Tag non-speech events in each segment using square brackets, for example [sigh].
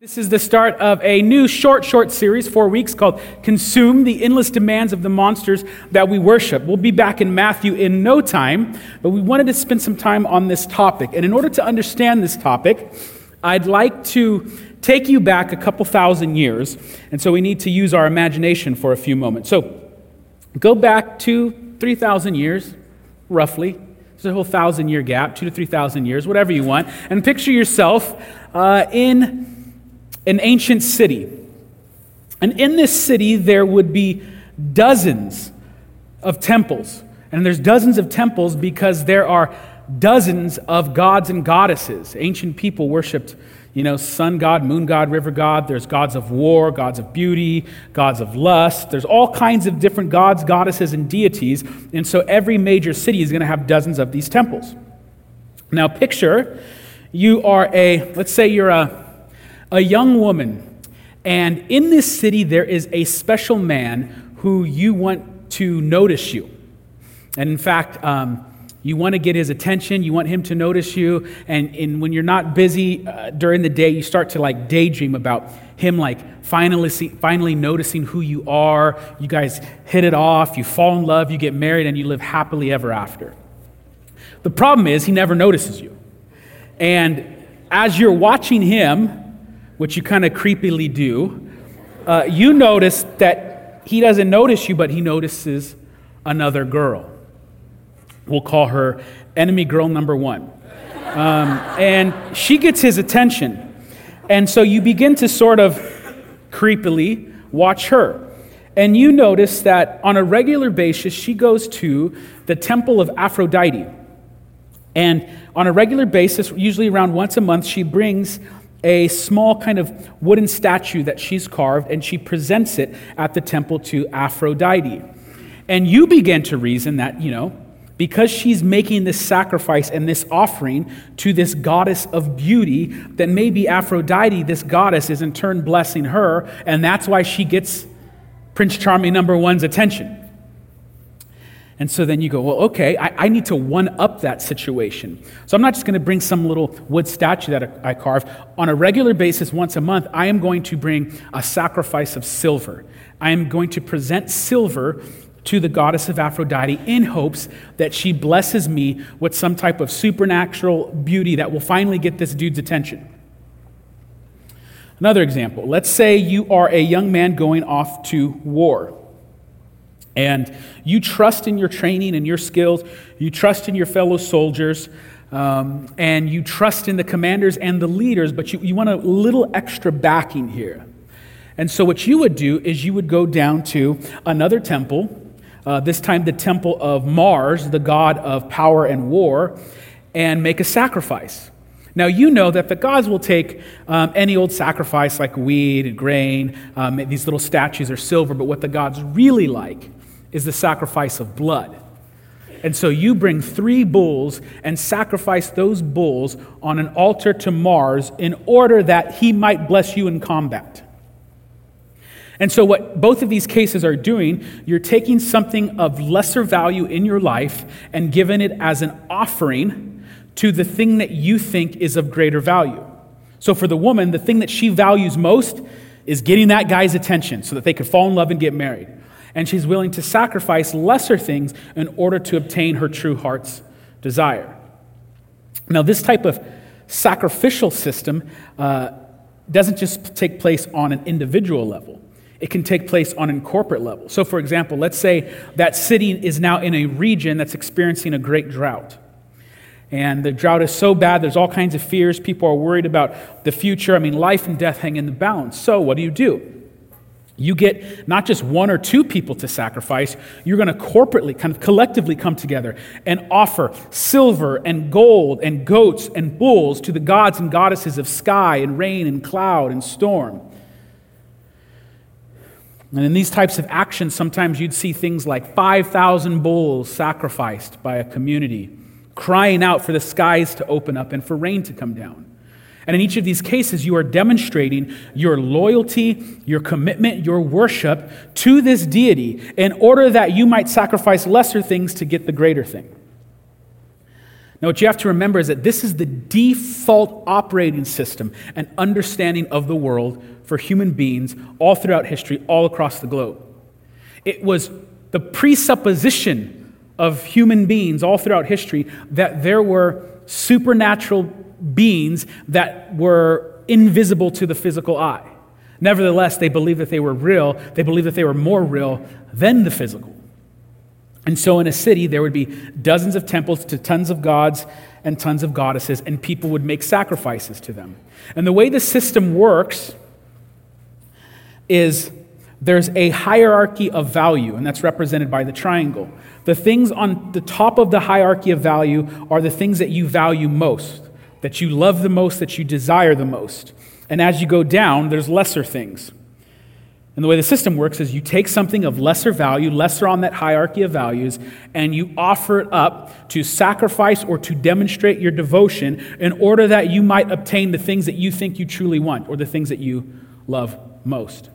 This is the start of a new short, short series, four weeks, called Consumed the Endless Demands of the Monsters That We Worship. We'll be back in Matthew in no time, but we wanted to spend some time on this topic. And in order to understand this topic, I'd like to take you back a couple thousand years. And so we need to use our imagination for a few moments. So go back to 3,000 years, roughly. There's a whole thousand year gap, two to 3,000 years, whatever you want. And picture yourself uh, in an ancient city. And in this city, there would be dozens of temples. And there's dozens of temples because there are dozens of gods and goddesses. Ancient people worshiped, you know, sun god, moon god, river god. There's gods of war, gods of beauty, gods of lust. There's all kinds of different gods, goddesses, and deities. And so every major city is going to have dozens of these temples. Now, picture you are a, let's say you're a a young woman, and in this city there is a special man who you want to notice you. And in fact, um, you want to get his attention, you want him to notice you, and, and when you're not busy uh, during the day, you start to like daydream about him like finally, see, finally noticing who you are. You guys hit it off, you fall in love, you get married, and you live happily ever after. The problem is, he never notices you. And as you're watching him, which you kind of creepily do, uh, you notice that he doesn't notice you, but he notices another girl. We'll call her enemy girl number one. Um, and she gets his attention. And so you begin to sort of creepily watch her. And you notice that on a regular basis, she goes to the temple of Aphrodite. And on a regular basis, usually around once a month, she brings a small kind of wooden statue that she's carved, and she presents it at the temple to Aphrodite. And you begin to reason that, you know, because she's making this sacrifice and this offering to this goddess of beauty, that maybe Aphrodite, this goddess, is in turn blessing her, and that's why she gets Prince Charming number one's attention. And so then you go, well, okay, I, I need to one up that situation. So I'm not just going to bring some little wood statue that I carved. On a regular basis, once a month, I am going to bring a sacrifice of silver. I am going to present silver to the goddess of Aphrodite in hopes that she blesses me with some type of supernatural beauty that will finally get this dude's attention. Another example let's say you are a young man going off to war. And you trust in your training and your skills, you trust in your fellow soldiers, um, and you trust in the commanders and the leaders, but you, you want a little extra backing here. And so, what you would do is you would go down to another temple, uh, this time the temple of Mars, the god of power and war, and make a sacrifice. Now, you know that the gods will take um, any old sacrifice like wheat and grain, um, these little statues are silver, but what the gods really like is the sacrifice of blood. And so you bring three bulls and sacrifice those bulls on an altar to Mars in order that he might bless you in combat. And so, what both of these cases are doing, you're taking something of lesser value in your life and giving it as an offering to the thing that you think is of greater value. So, for the woman, the thing that she values most is getting that guy's attention so that they could fall in love and get married and she's willing to sacrifice lesser things in order to obtain her true heart's desire. Now, this type of sacrificial system uh, doesn't just take place on an individual level. It can take place on a corporate level. So, for example, let's say that city is now in a region that's experiencing a great drought. And the drought is so bad, there's all kinds of fears. People are worried about the future. I mean, life and death hang in the balance. So, what do you do? You get not just one or two people to sacrifice, you're going to corporately, kind of collectively come together and offer silver and gold and goats and bulls to the gods and goddesses of sky and rain and cloud and storm. And in these types of actions, sometimes you'd see things like 5,000 bulls sacrificed by a community, crying out for the skies to open up and for rain to come down. And in each of these cases, you are demonstrating your loyalty, your commitment, your worship to this deity in order that you might sacrifice lesser things to get the greater thing. Now, what you have to remember is that this is the default operating system and understanding of the world for human beings all throughout history, all across the globe. It was the presupposition of human beings all throughout history that there were supernatural beings that were invisible to the physical eye. Nevertheless, they believed that they were real. They believed that they were more real than the physical. And so, in a city, there would be dozens of temples to tons of gods and tons of goddesses, and people would make sacrifices to them. And the way the system works is there's a hierarchy of value, and that's represented by the triangle. The things on the top of the hierarchy of value are the things that you value most, that you love the most, that you desire the most. And as you go down, there's lesser things. And the way the system works is you take something of lesser value, lesser on that hierarchy of values, and you offer it up to sacrifice or to demonstrate your devotion in order that you might obtain the things that you think you truly want or the things that you love most.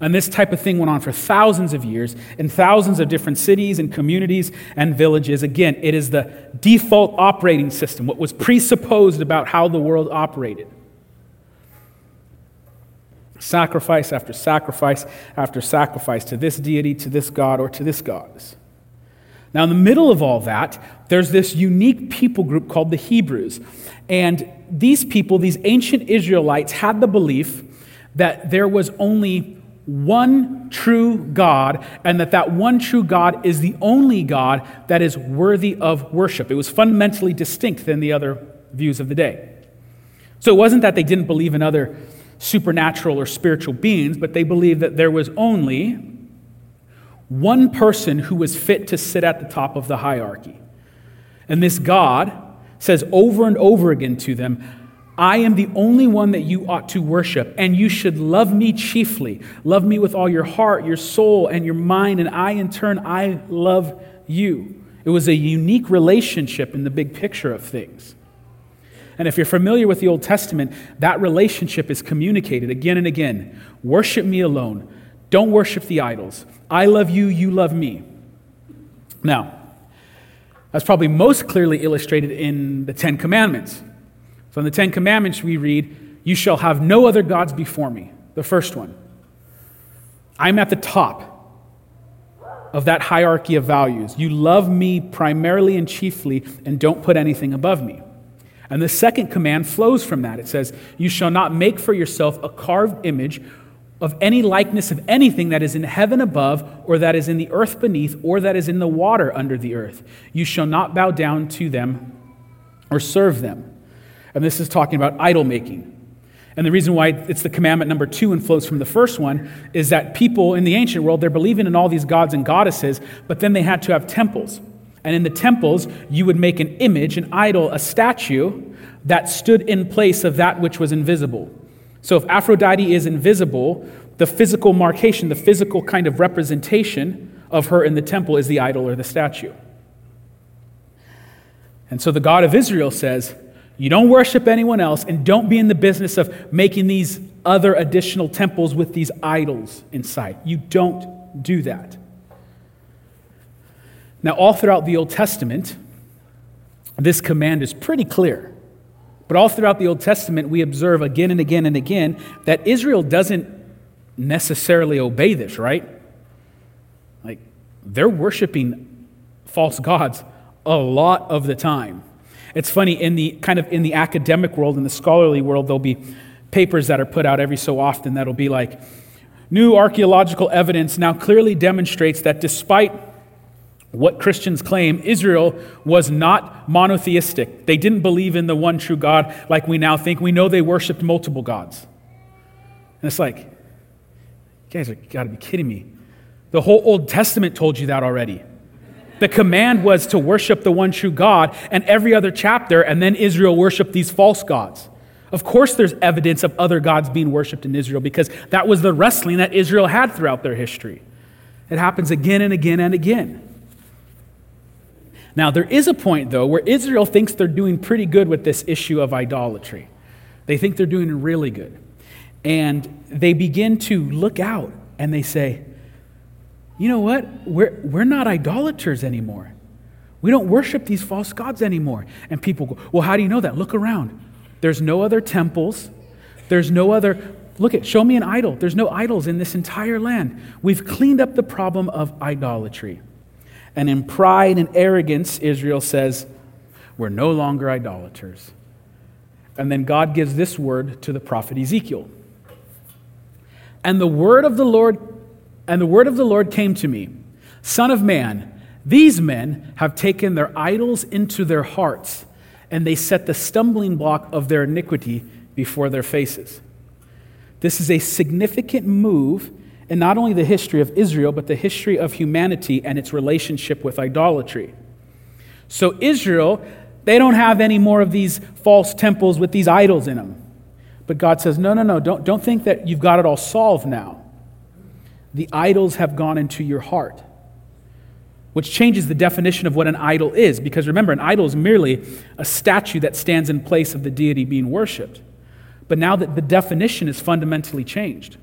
And this type of thing went on for thousands of years in thousands of different cities and communities and villages. Again, it is the default operating system, what was presupposed about how the world operated. Sacrifice after sacrifice after sacrifice to this deity, to this god, or to this goddess. Now, in the middle of all that, there's this unique people group called the Hebrews. And these people, these ancient Israelites, had the belief that there was only one true God, and that that one true God is the only God that is worthy of worship. It was fundamentally distinct than the other views of the day. So it wasn't that they didn't believe in other supernatural or spiritual beings, but they believed that there was only one person who was fit to sit at the top of the hierarchy. And this God says over and over again to them, I am the only one that you ought to worship, and you should love me chiefly. Love me with all your heart, your soul, and your mind, and I, in turn, I love you. It was a unique relationship in the big picture of things. And if you're familiar with the Old Testament, that relationship is communicated again and again. Worship me alone. Don't worship the idols. I love you, you love me. Now, that's probably most clearly illustrated in the Ten Commandments. So in the Ten Commandments, we read, You shall have no other gods before me. The first one. I'm at the top of that hierarchy of values. You love me primarily and chiefly, and don't put anything above me. And the second command flows from that. It says, You shall not make for yourself a carved image of any likeness of anything that is in heaven above, or that is in the earth beneath, or that is in the water under the earth. You shall not bow down to them or serve them. And this is talking about idol making. And the reason why it's the commandment number two and flows from the first one is that people in the ancient world, they're believing in all these gods and goddesses, but then they had to have temples. And in the temples, you would make an image, an idol, a statue that stood in place of that which was invisible. So if Aphrodite is invisible, the physical markation, the physical kind of representation of her in the temple is the idol or the statue. And so the God of Israel says, you don't worship anyone else, and don't be in the business of making these other additional temples with these idols inside. You don't do that. Now, all throughout the Old Testament, this command is pretty clear. But all throughout the Old Testament, we observe again and again and again that Israel doesn't necessarily obey this, right? Like, they're worshiping false gods a lot of the time. It's funny, in the kind of in the academic world, in the scholarly world, there'll be papers that are put out every so often that'll be like, new archaeological evidence now clearly demonstrates that despite what Christians claim, Israel was not monotheistic. They didn't believe in the one true God like we now think. We know they worshiped multiple gods. And it's like, you guys have got to be kidding me. The whole Old Testament told you that already. The command was to worship the one true God, and every other chapter, and then Israel worshiped these false gods. Of course, there's evidence of other gods being worshiped in Israel because that was the wrestling that Israel had throughout their history. It happens again and again and again. Now, there is a point, though, where Israel thinks they're doing pretty good with this issue of idolatry. They think they're doing really good. And they begin to look out and they say, you know what? We're, we're not idolaters anymore. We don't worship these false gods anymore. And people go, Well, how do you know that? Look around. There's no other temples. There's no other. Look at, show me an idol. There's no idols in this entire land. We've cleaned up the problem of idolatry. And in pride and arrogance, Israel says, We're no longer idolaters. And then God gives this word to the prophet Ezekiel. And the word of the Lord and the word of the Lord came to me, Son of man, these men have taken their idols into their hearts, and they set the stumbling block of their iniquity before their faces. This is a significant move in not only the history of Israel, but the history of humanity and its relationship with idolatry. So, Israel, they don't have any more of these false temples with these idols in them. But God says, no, no, no, don't, don't think that you've got it all solved now. The idols have gone into your heart which changes the definition of what an idol is. Because remember, an idol is merely a statue that stands in place of the deity being worshiped. But now that the definition is fundamentally changed.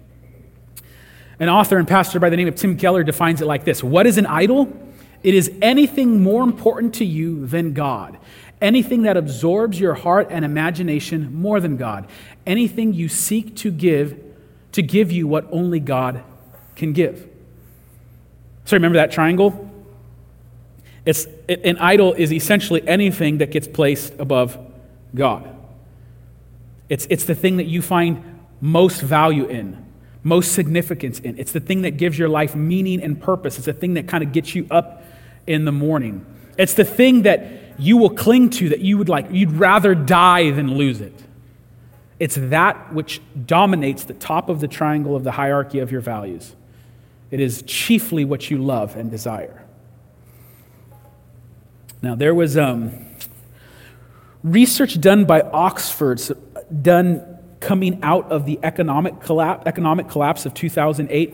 An author and pastor by the name of Tim Keller defines it like this What is an idol? It is anything more important to you than God. Anything that absorbs your heart and imagination more than God. Anything you seek to give to give you what only God can give. So remember that triangle? It's, an idol is essentially anything that gets placed above God. It's, it's the thing that you find most value in, most significance in. It's the thing that gives your life meaning and purpose. It's the thing that kind of gets you up in the morning. It's the thing that you will cling to that you would like, you'd rather die than lose it. It's that which dominates the top of the triangle of the hierarchy of your values. It is chiefly what you love and desire. Now, there was um, research done by Oxford, done coming out of the economic collapse, economic collapse of 2008.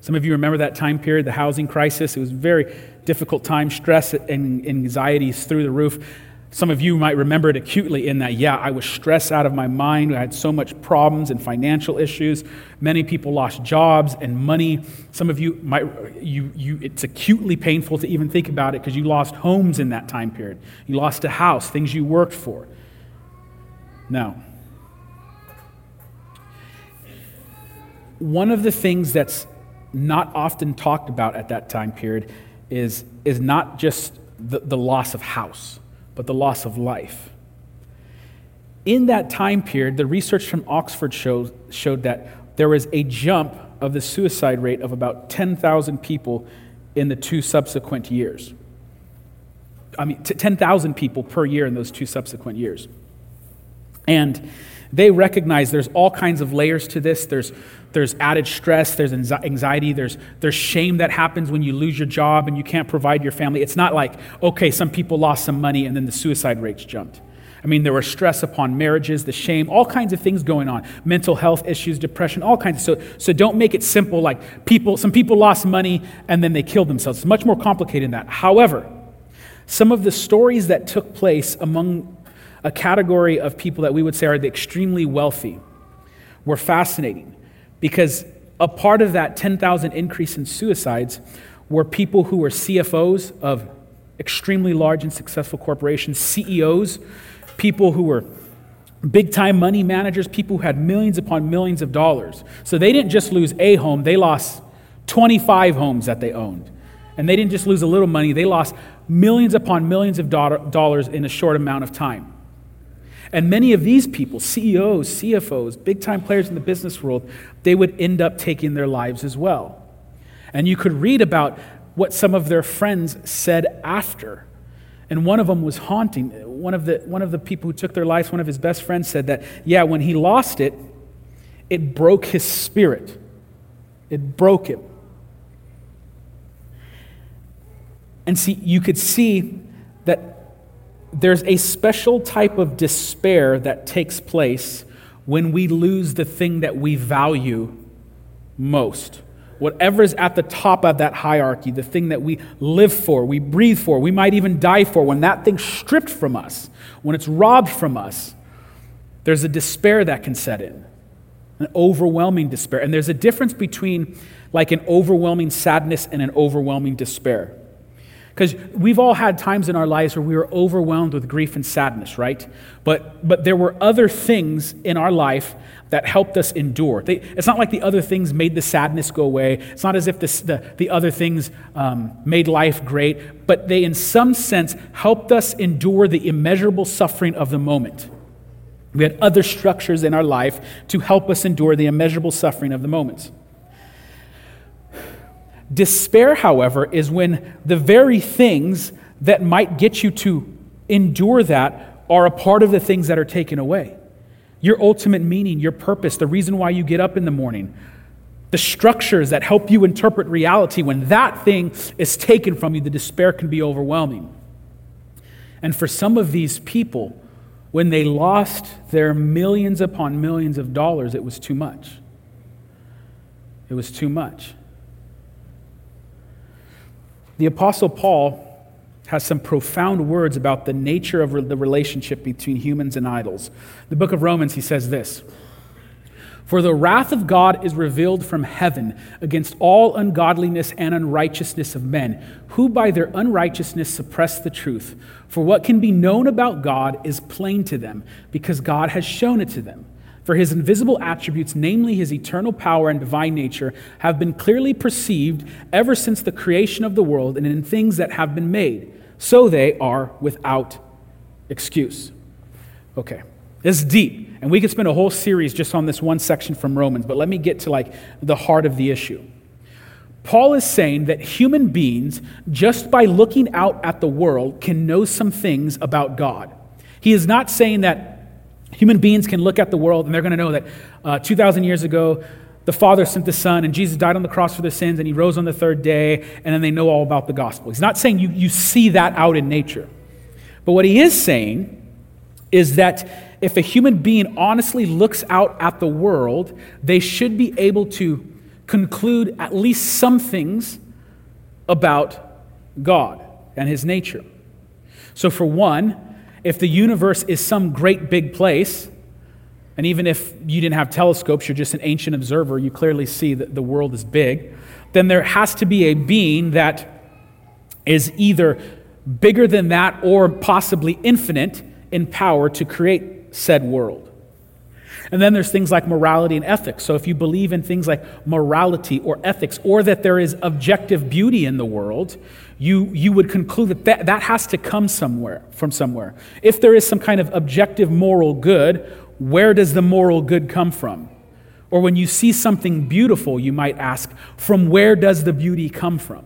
Some of you remember that time period, the housing crisis. It was a very difficult time, stress and anxieties through the roof. Some of you might remember it acutely in that, yeah, I was stressed out of my mind. I had so much problems and financial issues. Many people lost jobs and money. Some of you might, you, you, it's acutely painful to even think about it because you lost homes in that time period. You lost a house, things you worked for. Now, one of the things that's not often talked about at that time period is, is not just the, the loss of house but the loss of life. In that time period, the research from Oxford showed, showed that there was a jump of the suicide rate of about 10,000 people in the two subsequent years. I mean, 10,000 people per year in those two subsequent years. And they recognize there's all kinds of layers to this. There's, there's added stress, there's anxiety, there's, there's shame that happens when you lose your job and you can't provide your family. It's not like, okay, some people lost some money and then the suicide rates jumped. I mean, there was stress upon marriages, the shame, all kinds of things going on, mental health issues, depression, all kinds. Of, so, so don't make it simple like people, some people lost money and then they killed themselves. It's much more complicated than that. However, some of the stories that took place among a category of people that we would say are the extremely wealthy were fascinating because a part of that 10,000 increase in suicides were people who were CFOs of extremely large and successful corporations, CEOs, people who were big time money managers, people who had millions upon millions of dollars. So they didn't just lose a home, they lost 25 homes that they owned. And they didn't just lose a little money, they lost millions upon millions of dollars in a short amount of time. And many of these people, CEOs, CFOs, big time players in the business world, they would end up taking their lives as well. And you could read about what some of their friends said after. And one of them was haunting. One of the, one of the people who took their lives, one of his best friends, said that, yeah, when he lost it, it broke his spirit. It broke him. And see, you could see that there's a special type of despair that takes place when we lose the thing that we value most. Whatever's at the top of that hierarchy, the thing that we live for, we breathe for, we might even die for, when that thing's stripped from us, when it's robbed from us, there's a despair that can set in, an overwhelming despair. And there's a difference between like an overwhelming sadness and an overwhelming despair. Because we've all had times in our lives where we were overwhelmed with grief and sadness, right? But, but there were other things in our life that helped us endure. They, it's not like the other things made the sadness go away. It's not as if the, the other things um, made life great, but they, in some sense, helped us endure the immeasurable suffering of the moment. We had other structures in our life to help us endure the immeasurable suffering of the moments. Despair, however, is when the very things that might get you to endure that are a part of the things that are taken away. Your ultimate meaning, your purpose, the reason why you get up in the morning, the structures that help you interpret reality, when that thing is taken from you, the despair can be overwhelming. And for some of these people, when they lost their millions upon millions of dollars, it was too much. It was too much. The Apostle Paul has some profound words about the nature of the relationship between humans and idols. In the book of Romans, he says this For the wrath of God is revealed from heaven against all ungodliness and unrighteousness of men, who by their unrighteousness suppress the truth. For what can be known about God is plain to them, because God has shown it to them. For his invisible attributes, namely his eternal power and divine nature, have been clearly perceived ever since the creation of the world and in things that have been made. So they are without excuse. Okay, this is deep, and we could spend a whole series just on this one section from Romans, but let me get to like the heart of the issue. Paul is saying that human beings, just by looking out at the world, can know some things about God. He is not saying that Human beings can look at the world and they're going to know that uh, 2,000 years ago, the Father sent the Son, and Jesus died on the cross for their sins, and he rose on the third day, and then they know all about the gospel. He's not saying you, you see that out in nature. But what he is saying is that if a human being honestly looks out at the world, they should be able to conclude at least some things about God and his nature. So, for one, if the universe is some great big place, and even if you didn't have telescopes, you're just an ancient observer, you clearly see that the world is big, then there has to be a being that is either bigger than that or possibly infinite in power to create said world. And then there's things like morality and ethics. So if you believe in things like morality or ethics, or that there is objective beauty in the world, you, you would conclude that, that that has to come somewhere from somewhere. If there is some kind of objective moral good, where does the moral good come from? Or when you see something beautiful, you might ask, from where does the beauty come from?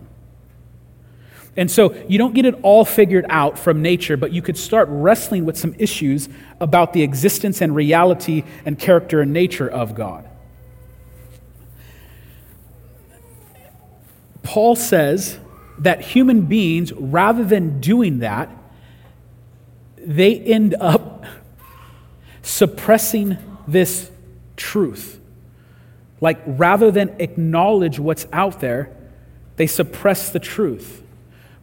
And so you don't get it all figured out from nature, but you could start wrestling with some issues about the existence and reality and character and nature of God. Paul says that human beings, rather than doing that, they end up suppressing this truth. Like, rather than acknowledge what's out there, they suppress the truth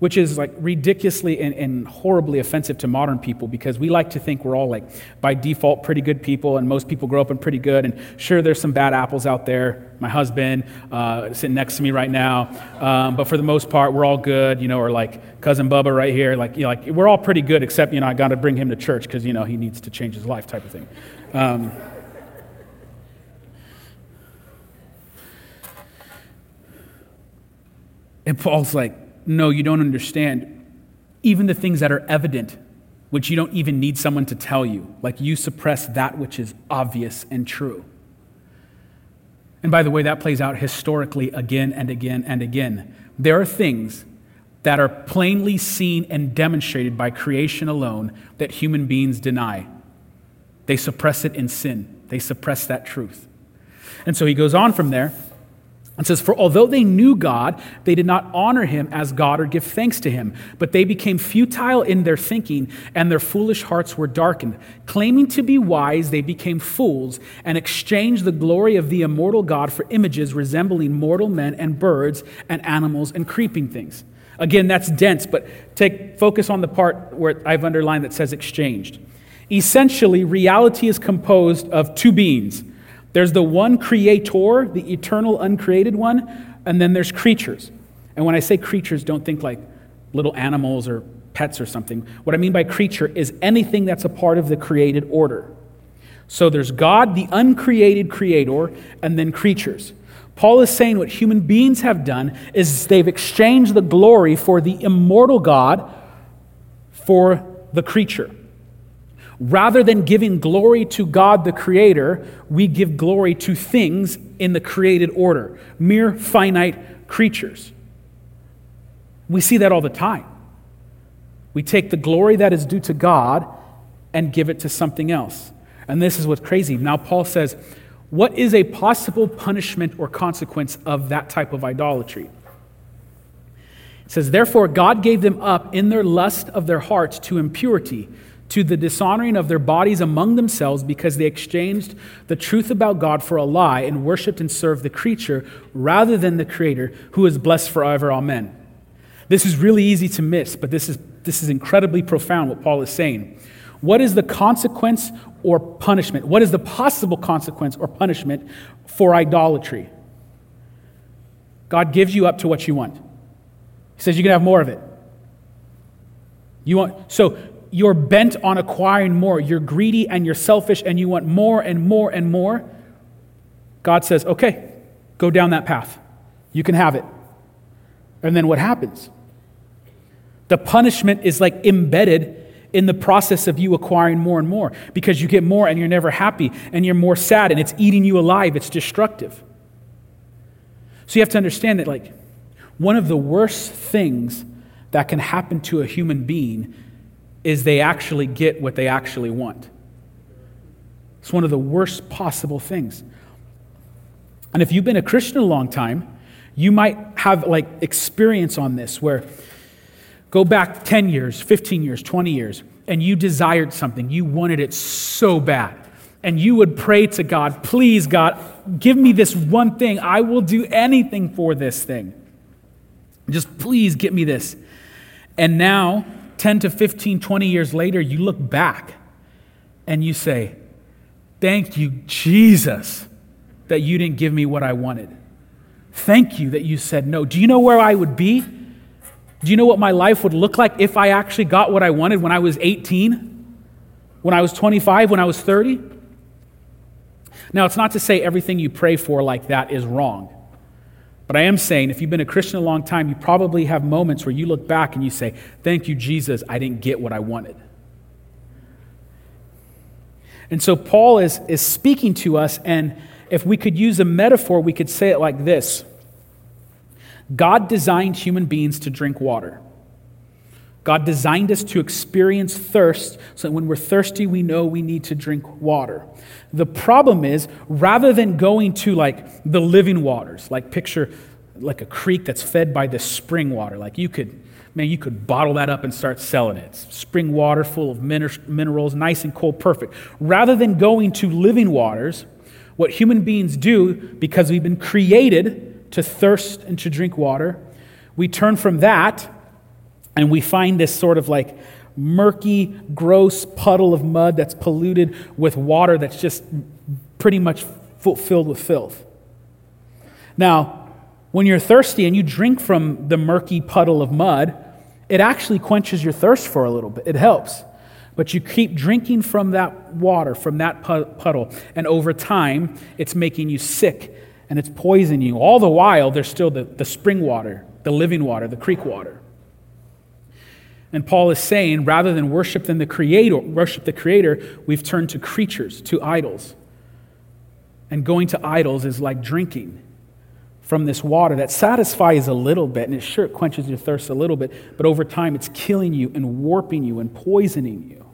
which is like ridiculously and, and, horribly offensive to modern people because we like to think we're all like by default pretty good people and most people grow up in pretty good. And sure there's some bad apples out there. My husband uh, sitting next to me right now. Um, but for the most part we're all good you know or like cousin bubba right here. Like, you know, like we're all pretty good except you know i got to bring him to church because you know he needs to change his life type of thing. Um, and paul's like no, you don't understand. Even the things that are evident, which you don't even need someone to tell you, like you suppress that which is obvious and true. And by the way, that plays out historically again and again and again. There are things that are plainly seen and demonstrated by creation alone that human beings deny. They suppress it in sin, they suppress that truth. And so he goes on from there it says, For although they knew God, they did not honor him as God or give thanks to him, but they became futile in their thinking, and their foolish hearts were darkened. Claiming to be wise, they became fools and exchanged the glory of the immortal God for images resembling mortal men and birds and animals and creeping things. Again, that's dense, but take focus on the part where I've underlined that says exchanged. Essentially, reality is composed of two beings there's the one creator, the eternal, uncreated one, and then there's creatures. And when I say creatures, don't think like little animals or pets or something. What I mean by creature is anything that's a part of the created order. So there's God, the uncreated creator, and then creatures. Paul is saying what human beings have done is they've exchanged the glory for the immortal God for the creature. Rather than giving glory to God the Creator, we give glory to things in the created order, mere finite creatures. We see that all the time. We take the glory that is due to God and give it to something else. And this is what's crazy. Now, Paul says, What is a possible punishment or consequence of that type of idolatry? It says, Therefore, God gave them up in their lust of their hearts to impurity, to the dishonoring of their bodies among themselves, because they exchanged the truth about God for a lie and worshiped and served the creature rather than the Creator, who is blessed forever. Amen. This is really easy to miss, but this is, this is incredibly profound what Paul is saying. What is the consequence or punishment? What is the possible consequence or punishment for idolatry? God gives you up to what you want. He says you can have more of it. You want so you're bent on acquiring more. You're greedy and you're selfish and you want more and more and more. God says, "Okay, go down that path. You can have it." And then what happens? The punishment is like embedded in the process of you acquiring more and more because you get more and you're never happy and you're more sad and it's eating you alive. It's destructive. So you have to understand that, like, one of the worst things that can happen to a human being is they actually get what they actually want. It's one of the worst possible things. And if you've been a Christian a long time, you might have like experience on this where go back 10 years, 15 years, 20 years, and you desired something. You wanted it so bad. And you would pray to God, please, God, give me this one thing. I will do anything for this thing. Just please get me this. And now, 10 to 15, 20 years later, you look back and you say, Thank you, Jesus, that you didn't give me what I wanted. Thank you that you said no. Do you know where I would be? Do you know what my life would look like if I actually got what I wanted when I was 18? When I was 25? When I was 30? Now, it's not to say everything you pray for like that is wrong. But I am saying, if you've been a Christian a long time, you probably have moments where you look back and you say, Thank you, Jesus, I didn't get what I wanted. And so Paul is, is speaking to us, and if we could use a metaphor, we could say it like this God designed human beings to drink water. God designed us to experience thirst so that when we're thirsty, we know we need to drink water. The problem is, rather than going to like the living waters, like picture like a creek that's fed by the spring water, like you could, man, you could bottle that up and start selling it. Spring water full of minerals, nice and cold, perfect. Rather than going to living waters, what human beings do, because we've been created to thirst and to drink water, we turn from that and we find this sort of like murky, gross puddle of mud that's polluted with water that's just pretty much filled with filth. Now, when you're thirsty and you drink from the murky puddle of mud, it actually quenches your thirst for a little bit. It helps. But you keep drinking from that water, from that puddle, and over time, it's making you sick and it's poisoning you. All the while, there's still the, the spring water, the living water, the creek water. And Paul is saying, rather than worship than the creator, worship the creator, we've turned to creatures, to idols. And going to idols is like drinking from this water that satisfies a little bit, and it sure quenches your thirst a little bit, but over time it's killing you and warping you and poisoning you.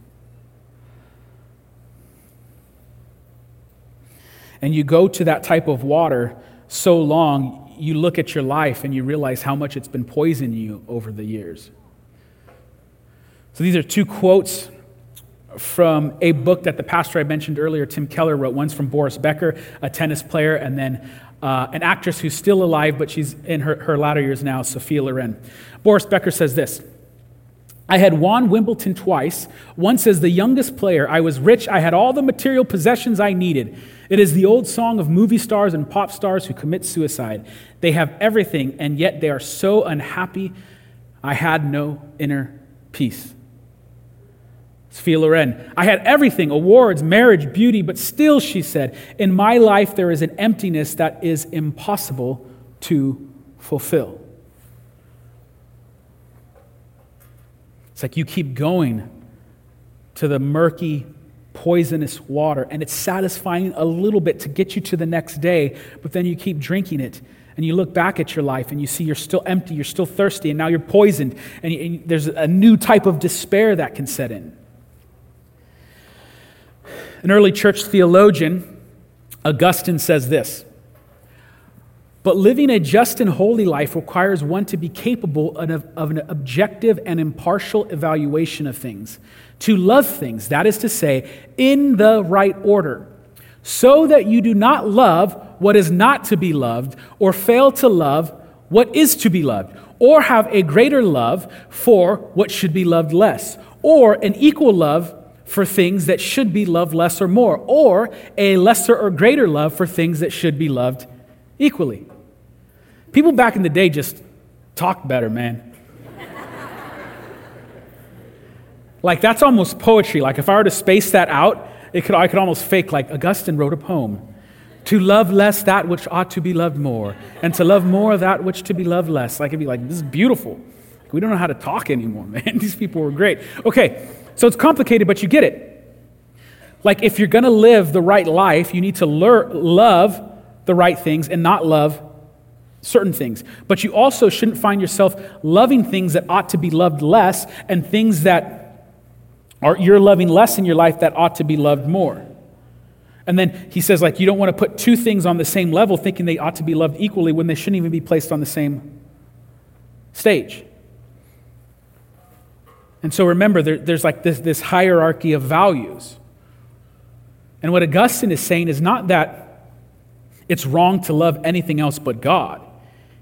And you go to that type of water so long, you look at your life and you realize how much it's been poisoning you over the years. So these are two quotes from a book that the pastor I mentioned earlier, Tim Keller, wrote. One's from Boris Becker, a tennis player, and then uh, an actress who's still alive, but she's in her, her latter years now, Sophia Loren. Boris Becker says this I had won Wimbledon twice. Once as the youngest player, I was rich. I had all the material possessions I needed. It is the old song of movie stars and pop stars who commit suicide. They have everything, and yet they are so unhappy I had no inner peace. Sophia Loren, I had everything awards, marriage, beauty, but still, she said, in my life there is an emptiness that is impossible to fulfill. It's like you keep going to the murky, poisonous water, and it's satisfying a little bit to get you to the next day, but then you keep drinking it. And you look back at your life and you see you're still empty, you're still thirsty, and now you're poisoned, and, and there's a new type of despair that can set in. An early church theologian, Augustine, says this but living a just and holy life requires one to be capable of, of, an objective and impartial evaluation of things, to love things, that is to say, in the right order, so that you do not love what is not to be loved, or fail to love what is to be loved, or have a greater love for what should be loved less, or an equal love for things that should be loved less or more, or a lesser or greater love for things that should be loved equally. People back in the day just talked better, man. like, that's almost poetry. Like, if I were to space that out, it could, I could almost fake, like, Augustine wrote a poem. To love less that which ought to be loved more, and to love more that which to be loved less. Like, it'd be like, this is beautiful. We don't know how to talk anymore, [laughs] man. These people were great. Okay, so it's complicated, but you get it. Like, if you're going to live the right life, you need to lear- love the right things and not love certain things. But you also shouldn't find yourself loving things that ought to be loved less and things that are you're loving less in your life that ought to be loved more. And then he says, like, you don't want to put two things on the same level thinking they ought to be loved equally when they shouldn't even be placed on the same stage. And so remember, there, there's like this, this hierarchy of values. And what Augustine is saying is not that it's wrong to love anything else but God.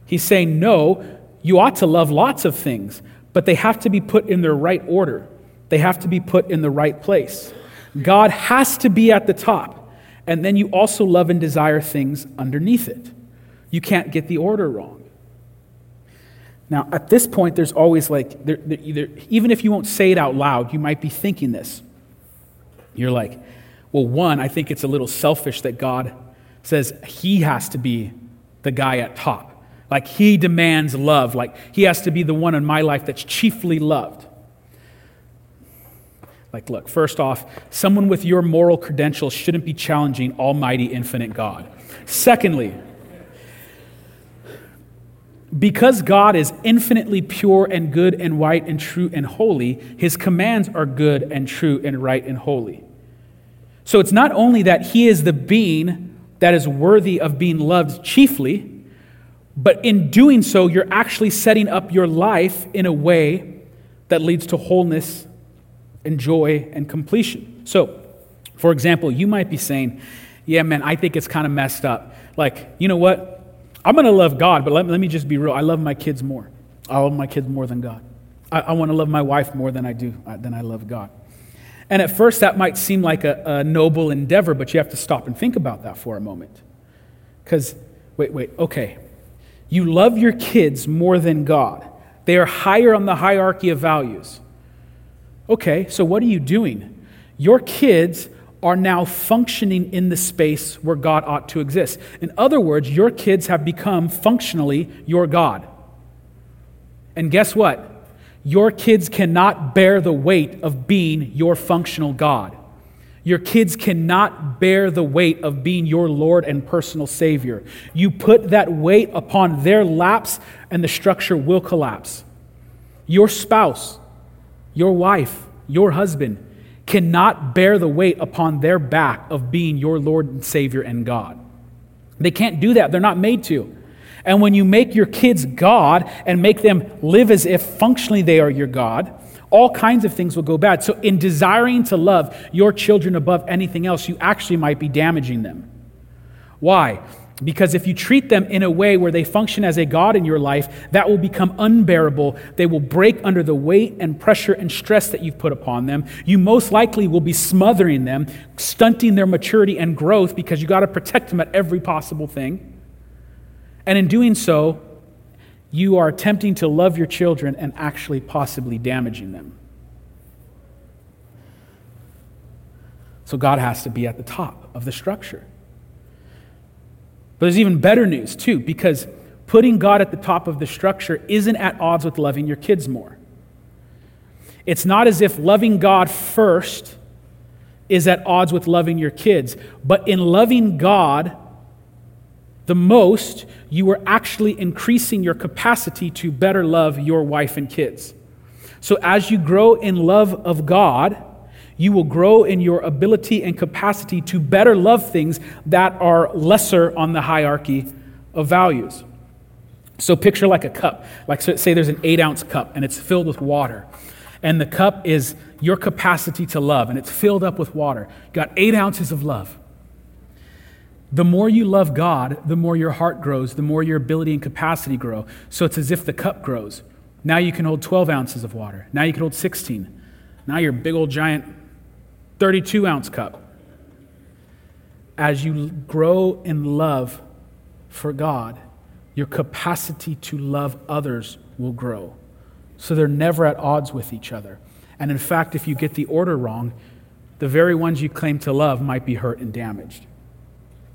He's saying, no, you ought to love lots of things, but they have to be put in their right order. They have to be put in the right place. God has to be at the top, and then you also love and desire things underneath it. You can't get the order wrong. Now, at this point, there's always like, there, there, either, even if you won't say it out loud, you might be thinking this. You're like, well, one, I think it's a little selfish that God says he has to be the guy at top. Like he demands love. Like he has to be the one in my life that's chiefly loved. Like, look, first off, someone with your moral credentials shouldn't be challenging Almighty, infinite God. Secondly, because God is infinitely pure and good and right and true and holy, his commands are good and true and right and holy. So it's not only that he is the being that is worthy of being loved chiefly, but in doing so, you're actually setting up your life in a way that leads to wholeness and joy and completion. So, for example, you might be saying, Yeah, man, I think it's kind of messed up. Like, you know what? I'm going to love God, but let, let, me just be real. I love my kids more. I love my kids more than God. I, I want to love my wife more than I do, uh, than I love God. And at first, that might seem like a, a noble endeavor, but you have to stop and think about that for a moment. Because, wait, wait, okay, you love your kids more than God. They are higher on the hierarchy of values. Okay, so what are you doing? Your kids are now functioning in the space where God ought to exist. In other words, your kids have become functionally your God. And guess what? Your kids cannot bear the weight of being your functional God. Your kids cannot bear the weight of being your Lord and personal Savior. You put that weight upon their laps, and the structure will collapse. Your spouse, your wife, your husband cannot bear the weight upon their back of being your Lord and Savior and God. They can't do that, they're not made to. And when you make your kids God and make them live as if functionally they are your God, all kinds of things will go bad. So, in desiring to love your children above anything else, you actually might be damaging them. Why? Because if you treat them in a way where they function as a God in your life, that will become unbearable. They will break under the weight and pressure and stress that you've put upon them. You most likely will be smothering them, stunting their maturity and growth because you got to protect them at every possible thing. And in doing so, you are attempting to love your children and actually possibly damaging them. So God has to be at the top of the structure. But there's even better news, too, because putting God at the top of the structure isn't at odds with loving your kids more. It's not as if loving God first is at odds with loving your kids, but in loving God, the most, you are actually increasing your capacity to better love your wife and kids. So, as you grow in love of God, you will grow in your ability and capacity to better love things that are lesser on the hierarchy of values. So, picture like a cup. Like, say there's an eight ounce cup and it's filled with water. And the cup is your capacity to love, and it's filled up with water. You got eight ounces of love. The more you love God, the more your heart grows, the more your ability and capacity grow. So it's as if the cup grows. Now you can hold 12 ounces of water. Now you can hold 16. Now you're a big old giant 32 ounce cup. As you grow in love for God, your capacity to love others will grow. So they're never at odds with each other. And in fact, if you get the order wrong, the very ones you claim to love might be hurt and damaged.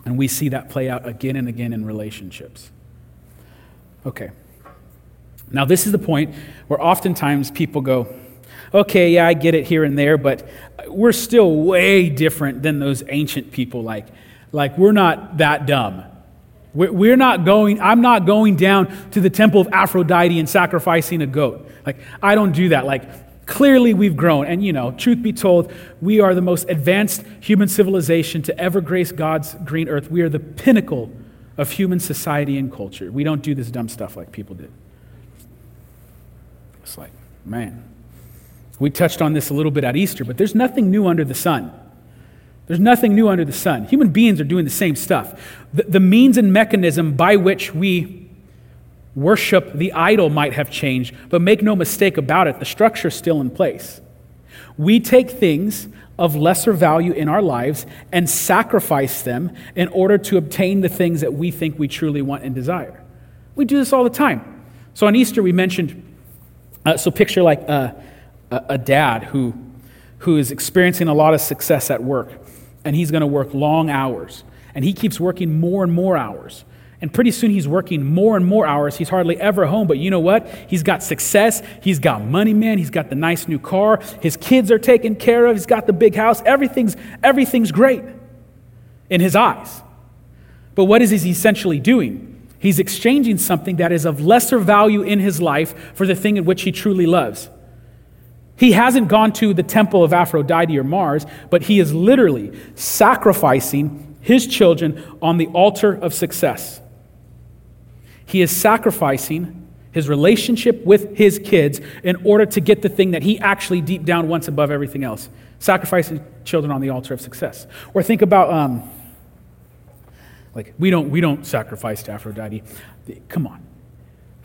And we see that play out again and again in relationships. Okay. Now, this is the point where oftentimes people go, okay, yeah, I get it here and there, but we're still way different than those ancient people. Like, like we're not that dumb. We're not going, I'm not going down to the temple of Aphrodite and sacrificing a goat. Like, I don't do that. Like, Clearly, we've grown. And, you know, truth be told, we are the most advanced human civilization to ever grace God's green earth. We are the pinnacle of human society and culture. We don't do this dumb stuff like people did. It's like, man. We touched on this a little bit at Easter, but there's nothing new under the sun. There's nothing new under the sun. Human beings are doing the same stuff. The, the means and mechanism by which we Worship, the idol might have changed, but make no mistake about it, the structure is still in place. We take things of lesser value in our lives and sacrifice them in order to obtain the things that we think we truly want and desire. We do this all the time. So on Easter, we mentioned, uh, so picture like a, a dad who, who is experiencing a lot of success at work, and he's going to work long hours, and he keeps working more and more hours. And pretty soon he's working more and more hours. He's hardly ever home. But you know what? He's got success. He's got money, man. He's got the nice new car. His kids are taken care of. He's got the big house. Everything's, everything's great in his eyes. But what is he essentially doing? He's exchanging something that is of lesser value in his life for the thing in which he truly loves. He hasn't gone to the temple of Aphrodite or Mars, but he is literally sacrificing his children on the altar of success. He is sacrificing his relationship with his kids in order to get the thing that he actually deep down wants above everything else sacrificing children on the altar of success. Or think about, um, like, we don't, we don't sacrifice to Aphrodite. Come on.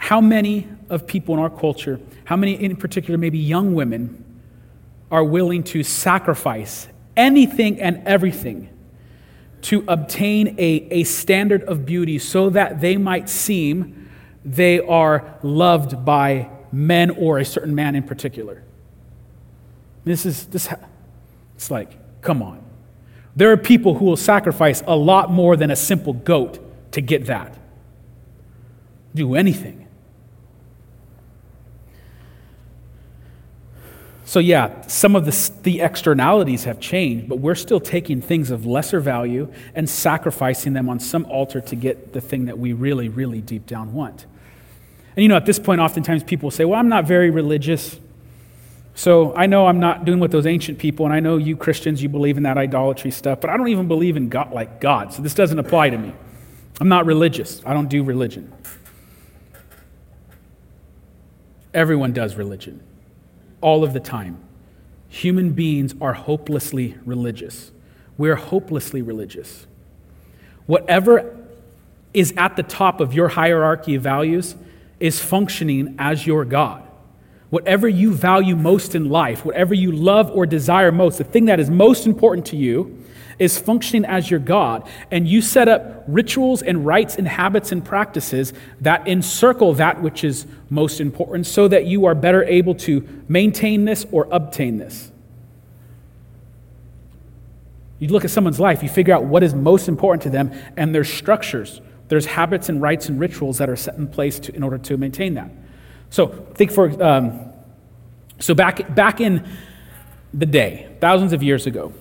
How many of people in our culture, how many in particular, maybe young women, are willing to sacrifice anything and everything to obtain a, a standard of beauty so that they might seem they are loved by men or a certain man in particular. This is this it's like, come on. There are people who will sacrifice a lot more than a simple goat to get that. Do anything. So, yeah, some of the, the externalities have changed, but we're still taking things of lesser value and sacrificing them on some altar to get the thing that we really, really deep down want. And you know, at this point, oftentimes people say, Well, I'm not very religious. So I know I'm not doing what those ancient people, and I know you Christians, you believe in that idolatry stuff, but I don't even believe in God like God, so this doesn't apply to me. I'm not religious. I don't do religion. Everyone does religion all of the time. Human beings are hopelessly religious. We're hopelessly religious. Whatever is at the top of your hierarchy of values is functioning as your God. whatever you value most in life, whatever you love or desire most, the thing that is most important to you, is functioning as your God. And you set up rituals and rites and habits and practices that encircle that which is most important so that you are better able to maintain this or obtain this. You look at someone's life, you figure out what is most important to them, and there's structures, there's habits and rites and rituals that are set in place to, in order to maintain that. So think for um, so back back in the day, thousands of years ago,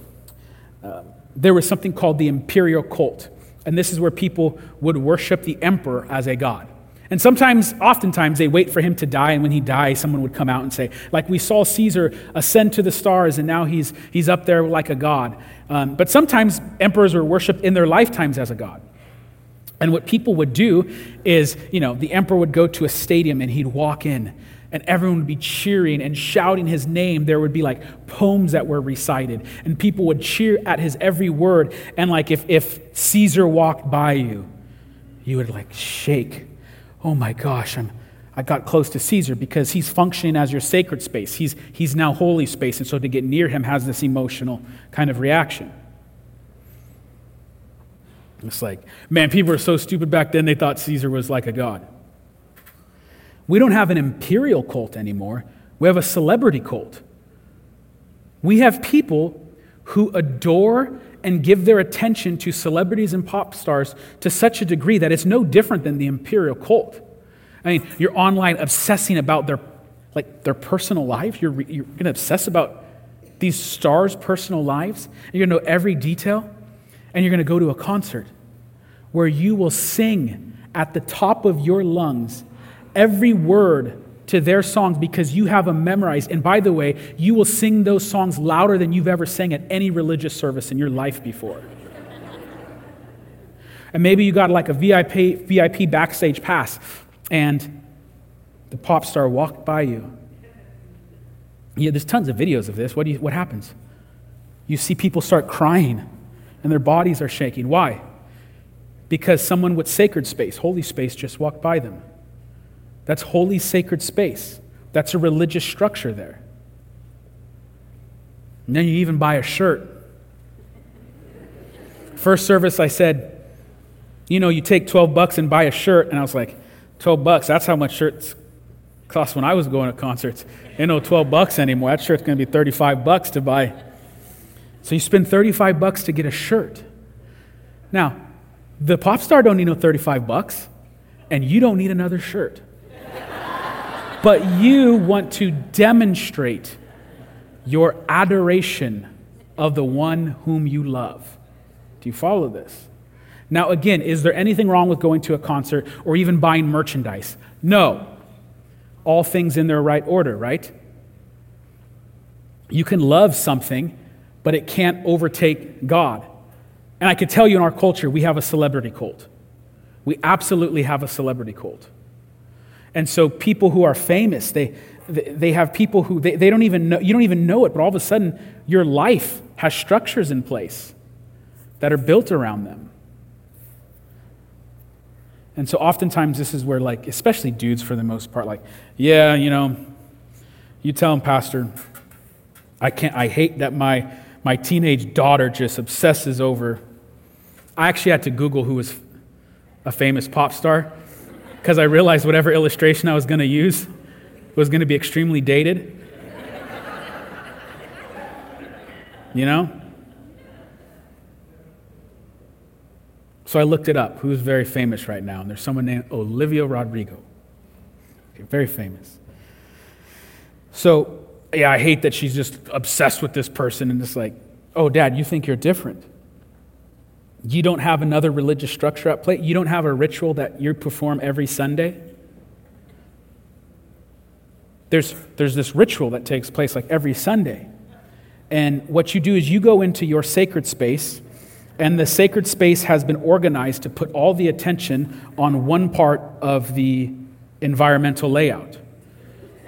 uh, there was something called the imperial cult, and this is where people would worship the emperor as a god. And sometimes, oftentimes, they wait for him to die, and when he dies, someone would come out and say, like we saw Caesar ascend to the stars, and now he's, he's up there like a god. Um, but sometimes emperors were worshipped in their lifetimes as a god. And what people would do is, you know, the emperor would go to a stadium and he'd walk in and everyone would be cheering and shouting his name. There would be like poems that were recited, and people would cheer at his every word. And like if, if Caesar walked by you, you would like shake. Oh my gosh, I'm, I got close to Caesar because he's functioning as your sacred space. He's, he's now holy space. And so to get near him has this emotional kind of reaction. It's like, man, people were so stupid back then, they thought Caesar was like a god. We don't have an imperial cult anymore, we have a celebrity cult. We have people who adore and give their attention to celebrities and pop stars to such a degree that it's no different than the imperial cult. I mean, you're online obsessing about their like their personal life. You're, you're going to obsess about these stars' personal lives. You're going to know every detail and you're going to go to a concert where you will sing at the top of your lungs every word to their songs because you have them memorized. And by the way, you will sing those songs louder than you've ever sang at any religious service in your life before. and maybe you got like a VIP, VIP backstage pass, and the pop star walked by you. Yeah, there's tons of videos of this. What, do you, what happens? You see people start crying, and their bodies are shaking. Why? because someone with sacred space, holy space, just walked by them. That's holy, sacred space. That's a religious structure there. And then you even buy a shirt. First service, I said, you know, you take 12 bucks and buy a shirt. And I was like, 12 bucks, that's how much shirts cost when I was going to concerts. Ain't no 12 bucks anymore. That shirt's going to be 35 bucks to buy. So you spend 35 bucks to get a shirt. Now, the pop star don't need no 35 bucks, and you don't need another shirt. But you want to demonstrate your adoration of the one whom you love. Do you follow this? Now, again, is there anything wrong with going to a concert or even buying merchandise? No. All things in their right order, right? You can love something, but it can't overtake God. And I could tell you in our culture, we have a celebrity cult. We absolutely have a celebrity cult. And so people who are famous, they, they have people who they, they don't even know, you don't even know it, but all of a sudden your life has structures in place that are built around them. And so oftentimes this is where, like, especially dudes for the most part, like, yeah, you know, you tell them, Pastor, I can't, I hate that my, my teenage daughter just obsesses over I actually had to Google who was a famous pop star because I realized whatever illustration I was going to use was going to be extremely dated. you know? So I looked it up. Who's very famous right now? And there's someone named Olivia Rodrigo. Very famous. So, yeah, I hate that she's just obsessed with this person and just like, oh, dad, you think you're different. You don't have another religious structure at play. You don't have a ritual that you perform every Sunday. There's, there's this ritual that takes place like every Sunday. And what you do is you go into your sacred space, and the sacred space has been organized to put all the attention on one part of the environmental layout.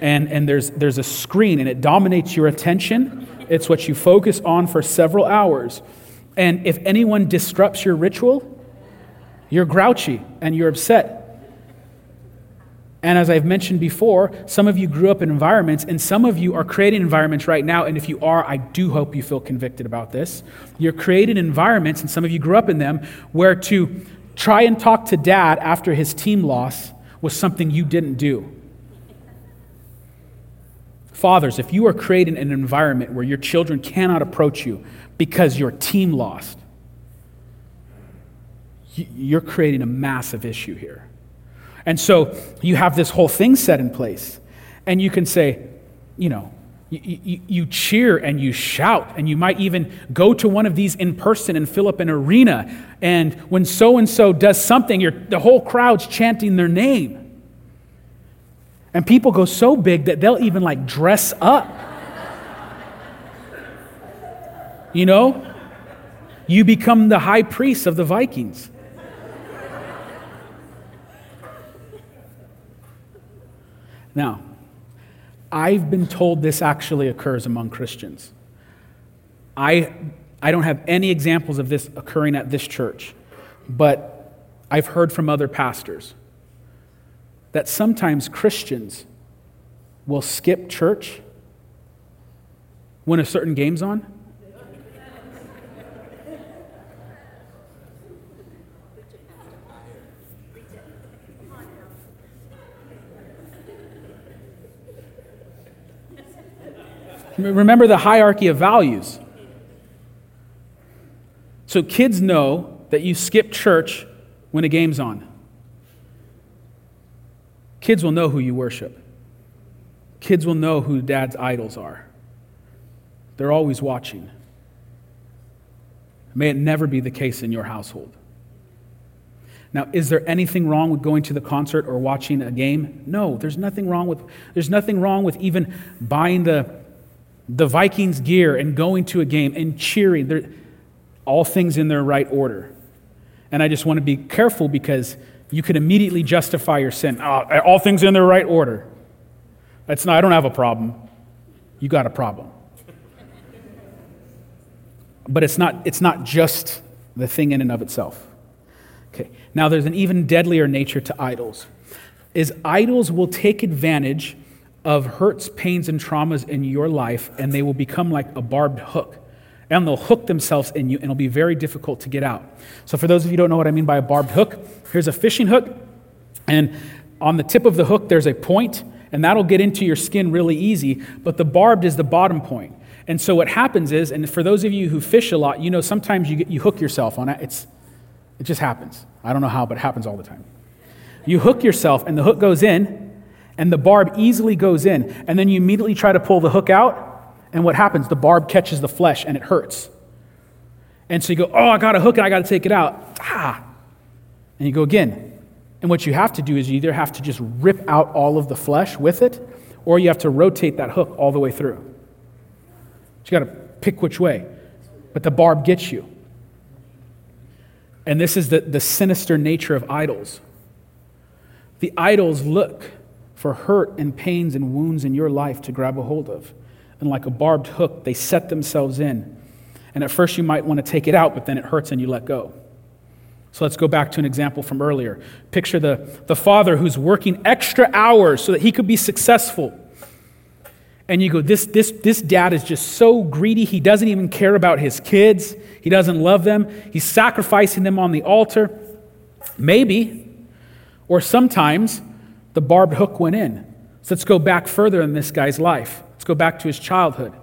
And, and there's, there's a screen, and it dominates your attention. It's what you focus on for several hours. And if anyone disrupts your ritual, you're grouchy and you're upset. And as I've mentioned before, some of you grew up in environments, and some of you are creating environments right now. And if you are, I do hope you feel convicted about this. You're creating environments, and some of you grew up in them, where to try and talk to dad after his team loss was something you didn't do. Fathers, if you are creating an environment where your children cannot approach you because your team lost, you're creating a massive issue here. And so you have this whole thing set in place. And you can say, you know, you, you, you, cheer and you shout, and you might even go to one of these in person and fill up an arena. And when so and so does something, the whole crowd's chanting their name. And people go so big that they'll even like dress up. you know? You become the high priest of the Vikings. Now, I've been told this actually occurs among Christians. I, I don't have any examples of this occurring at this church, but I've heard from other pastors that sometimes Christians will skip church when a certain game's on Remember the hierarchy of values. So kids know that you skip church when a game's on. Kids will know who you worship. Kids will know who dad's idols are. They're always watching. May it never be the case in your household. Now, is there anything wrong with going to the concert or watching a game? No, there's nothing wrong with there's nothing wrong with even buying the the Vikings gear and going to a game and cheering. They're, all things in their right order. And I just want to be careful because you can immediately justify your sin. Oh, all things in their right order. That's not, I don't have a problem. You got a problem. But it's not, it's not just the thing in and of itself. Okay. Now there's an even deadlier nature to idols. Is idols will take advantage of hurts, pains, and traumas in your life, and they will become like a barbed hook. And they'll hook themselves in you, and it'll be very difficult to get out. So, for those of you who don't know what I mean by a barbed hook, here's a fishing hook, and on the tip of the hook, there's a point, and that'll get into your skin really easy, but the barbed is the bottom point. And so, what happens is, and for those of you who fish a lot, you know sometimes you, get, you hook yourself on it. It's, it just happens. I don't know how, but it happens all the time. You hook yourself, and the hook goes in, and the barb easily goes in. And then you immediately try to pull the hook out, and what happens? The barb catches the flesh and it hurts. And so you go, Oh, I got a hook and I got to take it out. Ah. And you go again. And what you have to do is you either have to just rip out all of the flesh with it, or you have to rotate that hook all the way through. you got to pick which way. But the barb gets you. And this is the, the sinister nature of idols. The idols look for hurt and pains and wounds in your life to grab a hold of. And like a barbed hook, they set themselves in. And at first, you might want to take it out, but then it hurts and you let go. So let's go back to an example from earlier. Picture the, the father who's working extra hours so that he could be successful. And you go, this, this, this dad is just so greedy. He doesn't even care about his kids, he doesn't love them. He's sacrificing them on the altar. Maybe, or sometimes, the barbed hook went in. So let's go back further in this guy's life. Let's go back to his childhood.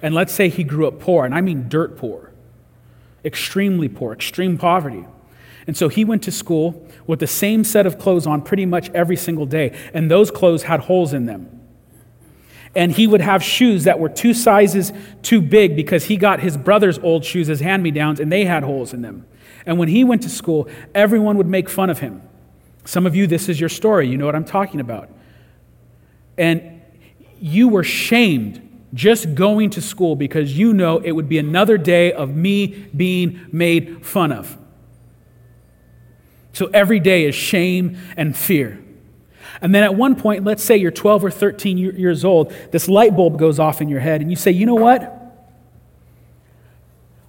And let's say he grew up poor, and I mean dirt poor, extremely poor, extreme poverty. And so he went to school with the same set of clothes on pretty much every single day, and those clothes had holes in them. And he would have shoes that were two sizes too big because he got his brother's old shoes as hand me downs, and they had holes in them. And when he went to school, everyone would make fun of him. Some of you, this is your story. You know what I'm talking about. And you were shamed just going to school because you know it would be another day of me being made fun of. So every day is shame and fear. And then at one point, let's say you're 12 or 13 years old, this light bulb goes off in your head, and you say, you know what?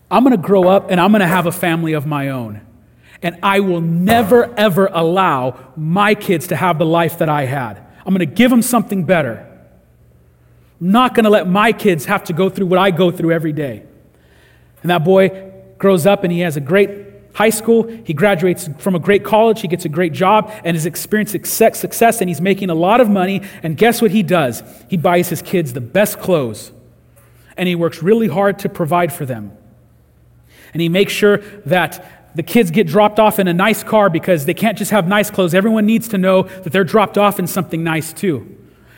I'm going to grow up and I'm going to have a family of my own. And I will never, ever allow my kids to have the life that I had. I'm going to give them something better. I'm not going to let my kids have to go through what I go through every day. And that boy grows up and he has a great high school. He graduates from a great college. He gets a great job and has experienced success and he's making a lot of money. And guess what he does? He buys his kids the best clothes and he works really hard to provide for them. And he makes sure that the kids get dropped off in a nice car because they can't just have nice clothes. Everyone needs to know that they're dropped off in something nice too.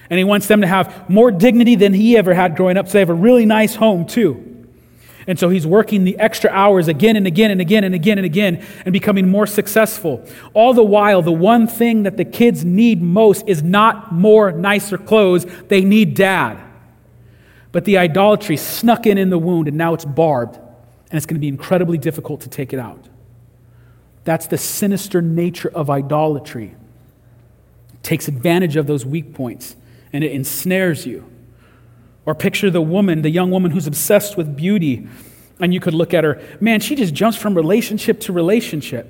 And he wants them to have more dignity than he ever had growing up, so they have a really nice home too. And so he's working the extra hours again and again and again and again and again and becoming more successful. All the while, the one thing that the kids need most is not more nicer clothes, they need dad. But the idolatry snuck in in the wound and now it's barbed and it's going to be incredibly difficult to take it out. That's the sinister nature of idolatry. It takes advantage of those weak points and it ensnares you. Or picture the woman, the young woman who's obsessed with beauty, and you could look at her, man, she just jumps from relationship to relationship.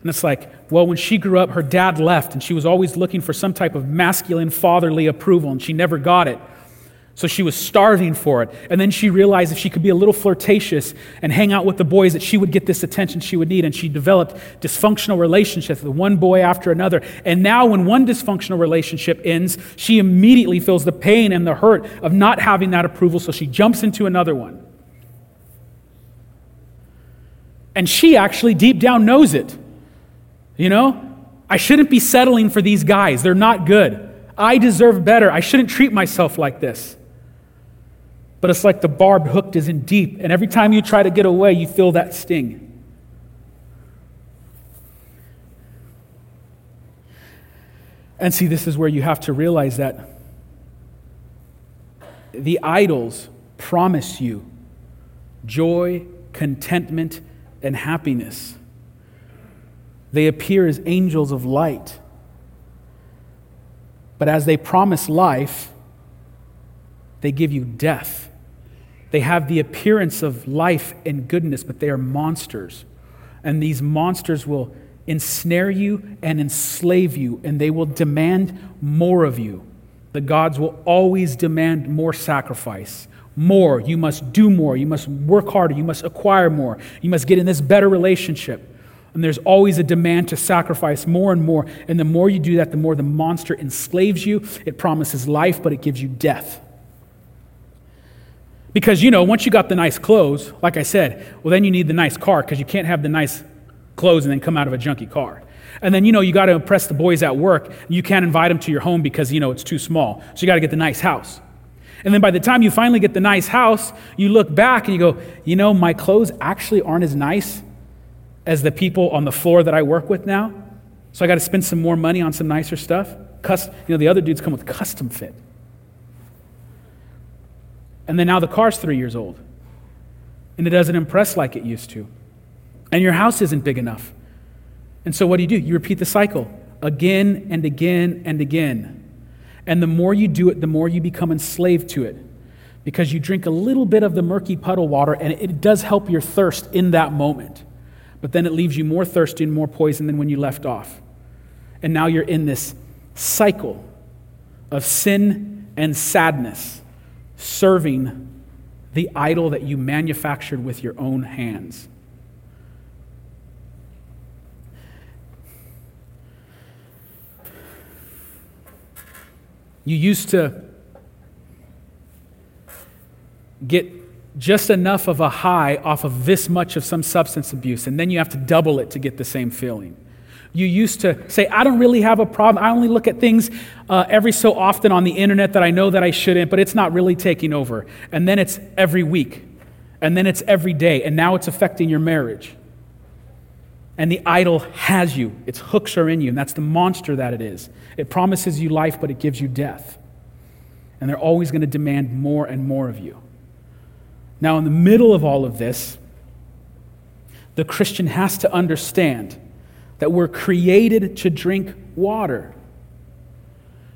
And it's like, well, when she grew up, her dad left, and she was always looking for some type of masculine, fatherly approval, and she never got it. So she was starving for it. And then she realized if she could be a little flirtatious and hang out with the boys, that she would get this attention she would need. And she developed dysfunctional relationships with one boy after another. And now, when one dysfunctional relationship ends, she immediately feels the pain and the hurt of not having that approval. So she jumps into another one. And she actually deep down knows it. You know? I shouldn't be settling for these guys, they're not good. I deserve better. I shouldn't treat myself like this but it's like the barbed hook is in deep, and every time you try to get away, you feel that sting. And see, this is where you have to realize that the idols promise you joy, contentment, and happiness. They appear as angels of light. But as they promise life, they give you death. They have the appearance of life and goodness, but they are monsters. And these monsters will ensnare you and enslave you, and they will demand more of you. The gods will always demand more sacrifice. More. You must do more. You must work harder. You must acquire more. You must get in this better relationship. And there's always a demand to sacrifice more and more. And the more you do that, the more the monster enslaves you. It promises life, but it gives you death. Because, you know, once you got the nice clothes, like I said, well, then you need the nice car because you can't have the nice clothes and then come out of a junky car. And then, you know, you got to impress the boys at work. You can't invite them to your home because, you know, it's too small. So you got to get the nice house. And then by the time you finally get the nice house, you look back and you go, you know, my clothes actually aren't as nice as the people on the floor that I work with now. So I got to spend some more money on some nicer stuff. Cust- you know, the other dudes come with custom fit. And then now the car's three years old. And it doesn't impress like it used to. And your house isn't big enough. And so what do you do? You repeat the cycle again and again and again. And the more you do it, the more you become enslaved to it. Because you drink a little bit of the murky puddle water, and it does help your thirst in that moment. But then it leaves you more thirsty and more poison than when you left off. And now you're in this cycle of sin and sadness serving the idol that you manufactured with your own hands. You used to get just enough of a high off of this much of some substance abuse, and then you have to double it to get the same feeling. You used to say, I don't really have a problem. I only look at things uh, every so often on the internet that I know that I shouldn't, but it's not really taking over. And then it's every week. And then it's every day. And now it's affecting your marriage. And the idol has you, its hooks are in you. And that's the monster that it is. It promises you life, but it gives you death. And they're always going to demand more and more of you. Now, in the middle of all of this, the Christian has to understand that we're created to drink water.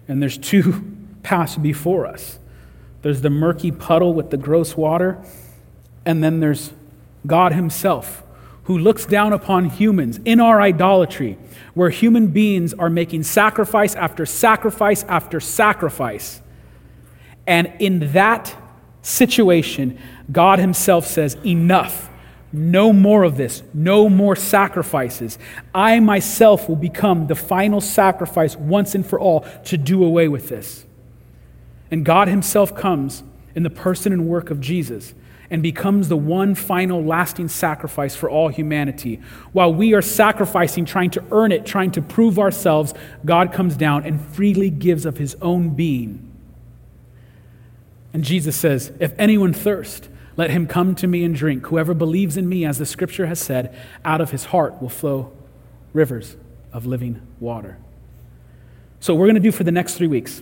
And there's two [laughs] paths before us there's the murky puddle with the gross water, and then there's God Himself, who looks down upon humans in our idolatry, where human beings are making sacrifice after sacrifice after sacrifice. And in that situation, God Himself says, Enough. No more of this. No more sacrifices. I myself will become the final sacrifice once and for all to do away with this. And God Himself comes in the person and work of Jesus and becomes the one final lasting sacrifice for all humanity. While we are sacrificing, trying to earn it, trying to prove ourselves, God comes down and freely gives of His own being. And Jesus says, If anyone thirst, let him come to me and drink. Whoever believes in me, as the scripture has said, out of his heart will flow rivers of living water. So, what we're going to do for the next three weeks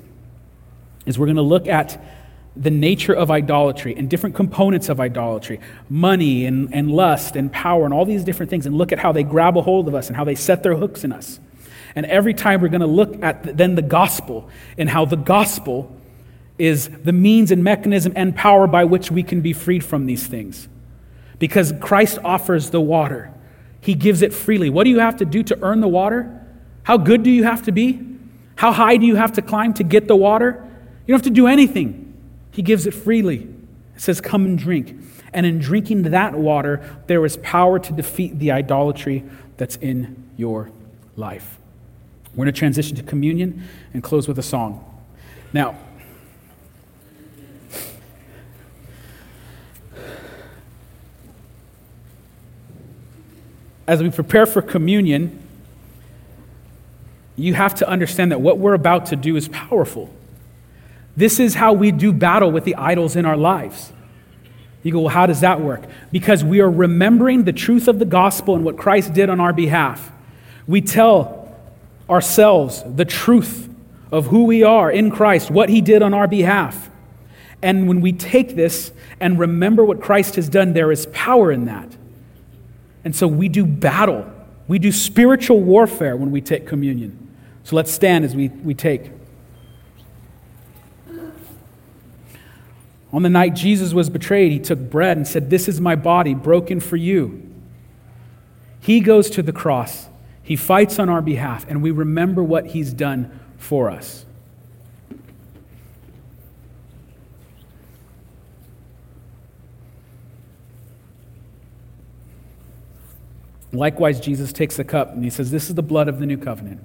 is we're going to look at the nature of idolatry and different components of idolatry money and, and lust and power and all these different things and look at how they grab a hold of us and how they set their hooks in us. And every time we're going to look at the, then the gospel and how the gospel is the means and mechanism and power by which we can be freed from these things. Because Christ offers the water, He gives it freely. What do you have to do to earn the water? How good do you have to be? How high do you have to climb to get the water? You don't have to do anything. He gives it freely. It says, Come and drink. And in drinking that water, there is power to defeat the idolatry that's in your life. We're going to transition to communion and close with a song. Now, as we prepare for communion, you have to understand that what we're about to do is powerful. This is how we do battle with the idols in our lives. You go, well, how does that work? Because we are remembering the truth of the gospel and what Christ did on our behalf. We tell ourselves the truth of who we are in Christ, what he did on our behalf. And when we take this and remember what Christ has done, there is power in that. And so we do battle. We do spiritual warfare when we take communion. So let's stand as we, we take. On the night Jesus was betrayed, he took bread and said, This is my body broken for you. He goes to the cross, he fights on our behalf, and we remember what he's done for us. Likewise, Jesus takes the cup and he says, This is the blood of the new covenant.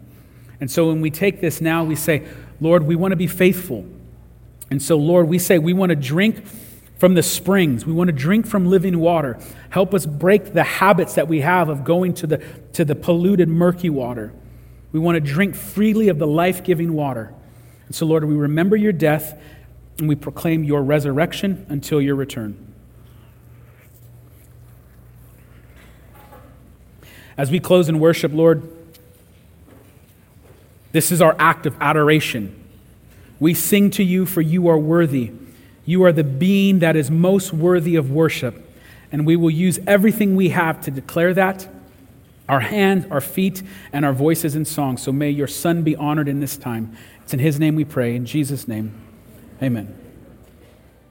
And so when we take this now, we say, Lord, we want to be faithful. And so, Lord, we say we want to drink from the springs. We want to drink from living water. Help us break the habits that we have of going to the, to the polluted, murky water. We want to drink freely of the life giving water. And so, Lord, we remember your death and we proclaim your resurrection until your return. As we close in worship, Lord, this is our act of adoration. We sing to you, for you are worthy. You are the being that is most worthy of worship. And we will use everything we have to declare that our hands, our feet, and our voices in song. So may your Son be honored in this time. It's in His name we pray. In Jesus' name, amen.